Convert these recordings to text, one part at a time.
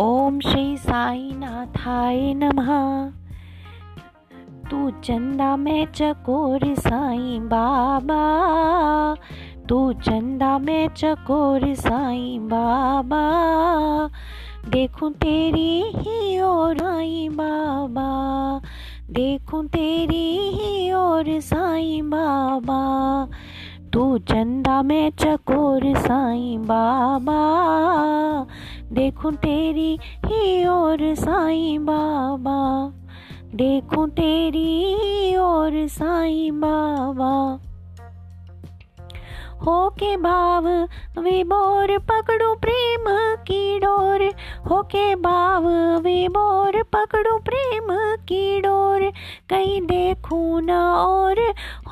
ओम श्री साई नाथाय नमः। तू चंदा में चकोर साई बाबा। तू चंदा में चकोर साई बाबा। देखूँ तेरी ही और आई बाबा। देखूँ तेरी ही और साई बाबा। तू चंदा में चकोर साई बाबा। देखूँ तेरी ही और साई बाबा। देखूँ तेरी और साई बाबा। हो के भाव विबोर पकड़ू प्रेम की डोर। हो के भाव विबोर पकड़ू प्रेम की डोर। कहीं देखूँ न और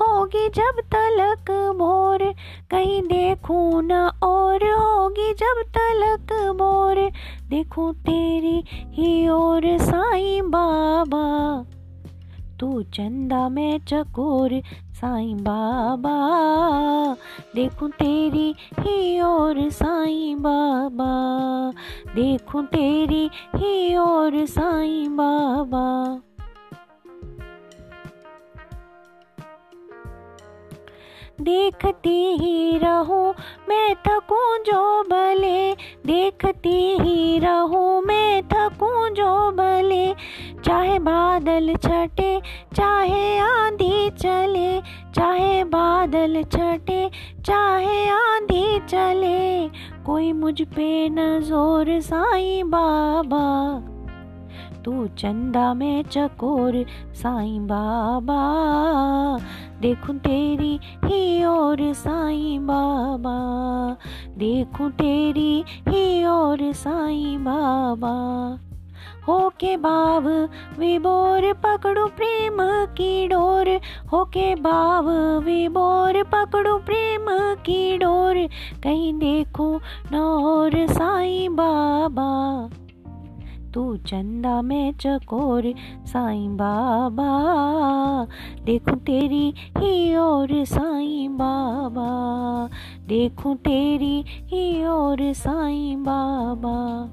होगी जब तलक भोर कहीं देखूँ न और होगी जब तलक भोर देखूँ तेरी ही और साईं बाबा। तू चंदा मैं चकोर, साईं बाबा। देखूँ तेरी ही और साईं बाबा। देखूँ तेरी ही और साईं बाबा। देखती ही रहूँ मैं थकूं जो भले। देखती ही रहूँ मैं थकूं जो भले। चाहे बादल छटे, चाहे आंधी चले, चाहे बादल छटे, चाहे आंधी चले, कोई मुझ पे न ज़ोर साईं बाबा। तू चंदा में चकोर साईं बाबा। देखूँ तेरी ही और साईं बाबा। देखूँ तेरी ही और साईं बाबा। हो के बाव विबोर पकड़ू प्रेम की डोर। हो के बाव विबोर पकड़ू प्रेम की डोर। कहीं देखो न और साईं बाबा। तू चंदा में चकोर, साईं बाबा। देखूँ तेरी ही और साईं बाबा। देखूँ तेरी ही और साईं बाबा।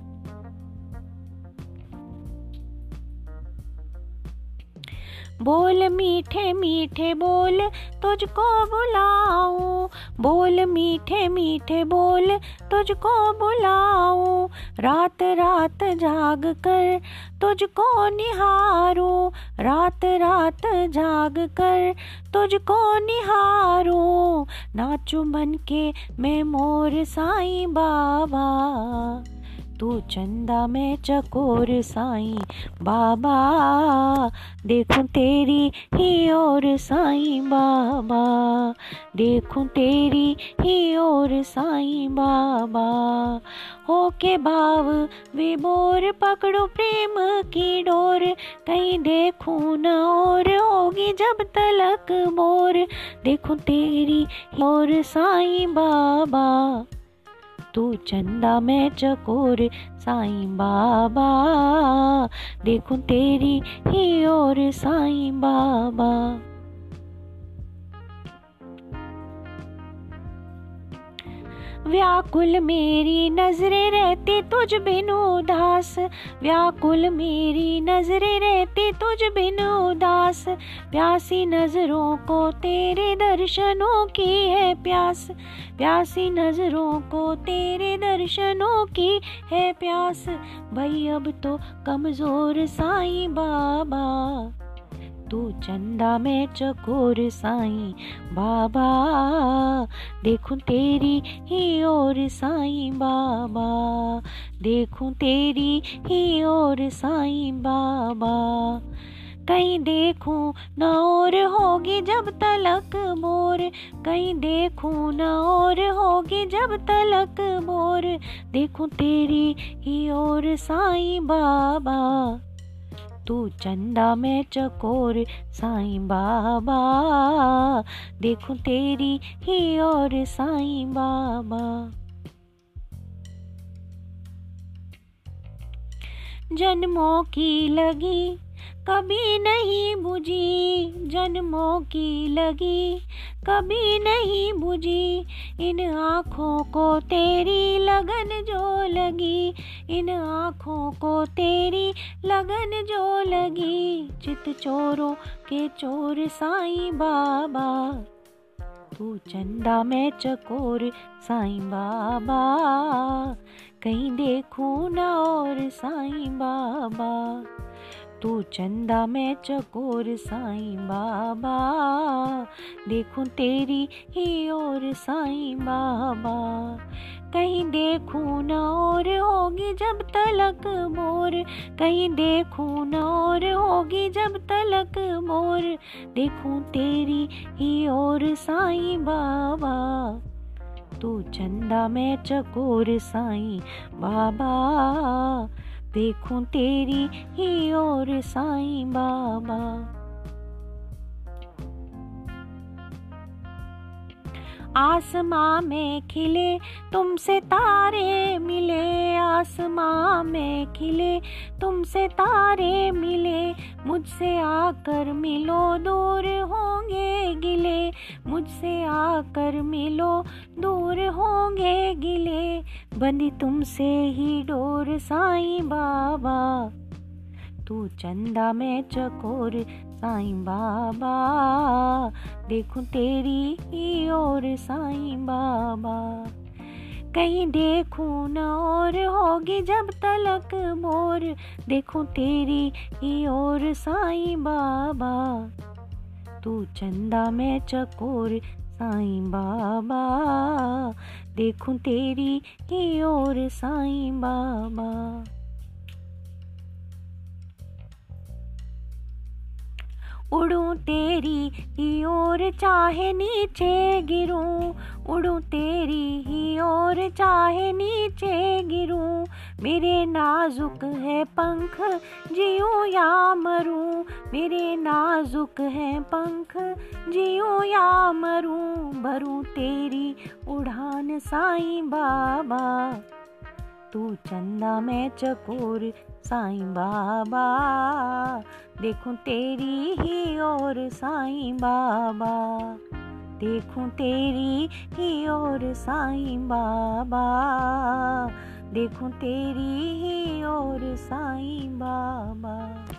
बोल मीठे मीठे बोल, तुझको बुलाऊं। बोल मीठे मीठे बोल, तुझको बुलाऊं। रात रात जाग कर, तुझको निहारूं। रात रात जाग कर, तुझको निहारूं। नाचू बन के मैं मोर साईं बाबा। तू चंदा में चकोर साई। बाबा, देखूँ तेरी ही और साई, बाबा। देखूँ तेरी ही और साई, बाबा। हो के भाव विबोर पकड़ो प्रेम की डोर। कहीं देखूँ न और होगी जब तलक मोर। देखूँ तेरी और साई, बाबा। तू चंदा मैं चकोर साईं बाबा। देखूँ तेरी ही और साईं बाबा। व्याकुल मेरी नज़रें रहती तुझ बिन उदास। व्याकुल मेरी नज़रें रहती तुझ बिन उदास। प्यासी नज़रों को तेरे दर्शनों की है प्यास। प्यासी नज़रों को तेरे दर्शनों की है प्यास। भाई अब तो कमज़ोर साईं बाबा। तू चंदा में चकोर साई। बाबा, देखूँ तेरी ही और साई, बाबा। देखूँ तेरी ही और साईं, बाबा। कहीं देखूँ न और होगी जब तलक मोर। कहीं देखूँ न और होगी जब तलक मोर। देखूँ तेरी ही और साईं, बाबा। तू चंदा में चकोर, साईं बाबा। देखूँ तेरी ही और साईं बाबा। जन्मों की लगी कभी नहीं बुझी जन्मों की लगी, कभी नहीं बुझी इन आँखों को तेरी लगन जो लगी, इन आँखों को तेरी लगन जो लगी, चित चोरों के चोर साईं बाबा। तू चंदा में चकोर साईं बाबा, कहीं देखूँ ना और साईं बाबा। तू चंदा मैं चकोर साईं बाबा। देखूँ तेरी ही और साईं बाबा। कहीं देखूँ न और होगी जब तलक मोर। कहीं देखूँ न और होगी जब तलक मोर। देखूँ तेरी ही और साईं बाबा। तू चंदा मैं चकोर साईं बाबा। देखूँ तेरी ही और साईं बाबा। आसमां में खिले, तुमसे तारे मिले। आसमां में खिले, तुमसे तारे मिले। मुझसे आकर मिलो, दूर होंगे गिले। मुझसे आकर मिलो, दूर होंगे गिले। बंदी तुमसे ही डोर साईं बाबा। तू चंदा में चकोर साईं बाबा। देखूँ तेरी ही और साईं बाबा। कहीं देखूँ न और होगी जब तलक मोर। देखूँ तेरी ही और साईं बाबा। तू चंदा में चकोर साईं बाबा, देखूँ तेरी ही और साईं बाबा। उड़ू तेरी ही ओर चाहे नीचे गिरूं, उड़ू तेरी चाहे नीचे गिरूं, मेरे नाजुक है पंख, जियूं या मरूं, मेरे नाजुक है पंख, जियूं या मरूं, भरूं तेरी उड़ान साईं बाबा। तू चंदा मैं चकोर साईं बाबा, देखूँ तेरी ही और साईं बाबा। देखूँ तेरी ही ओर साईं बाबा। देखूँ तेरी ही ओर साईं बाबा।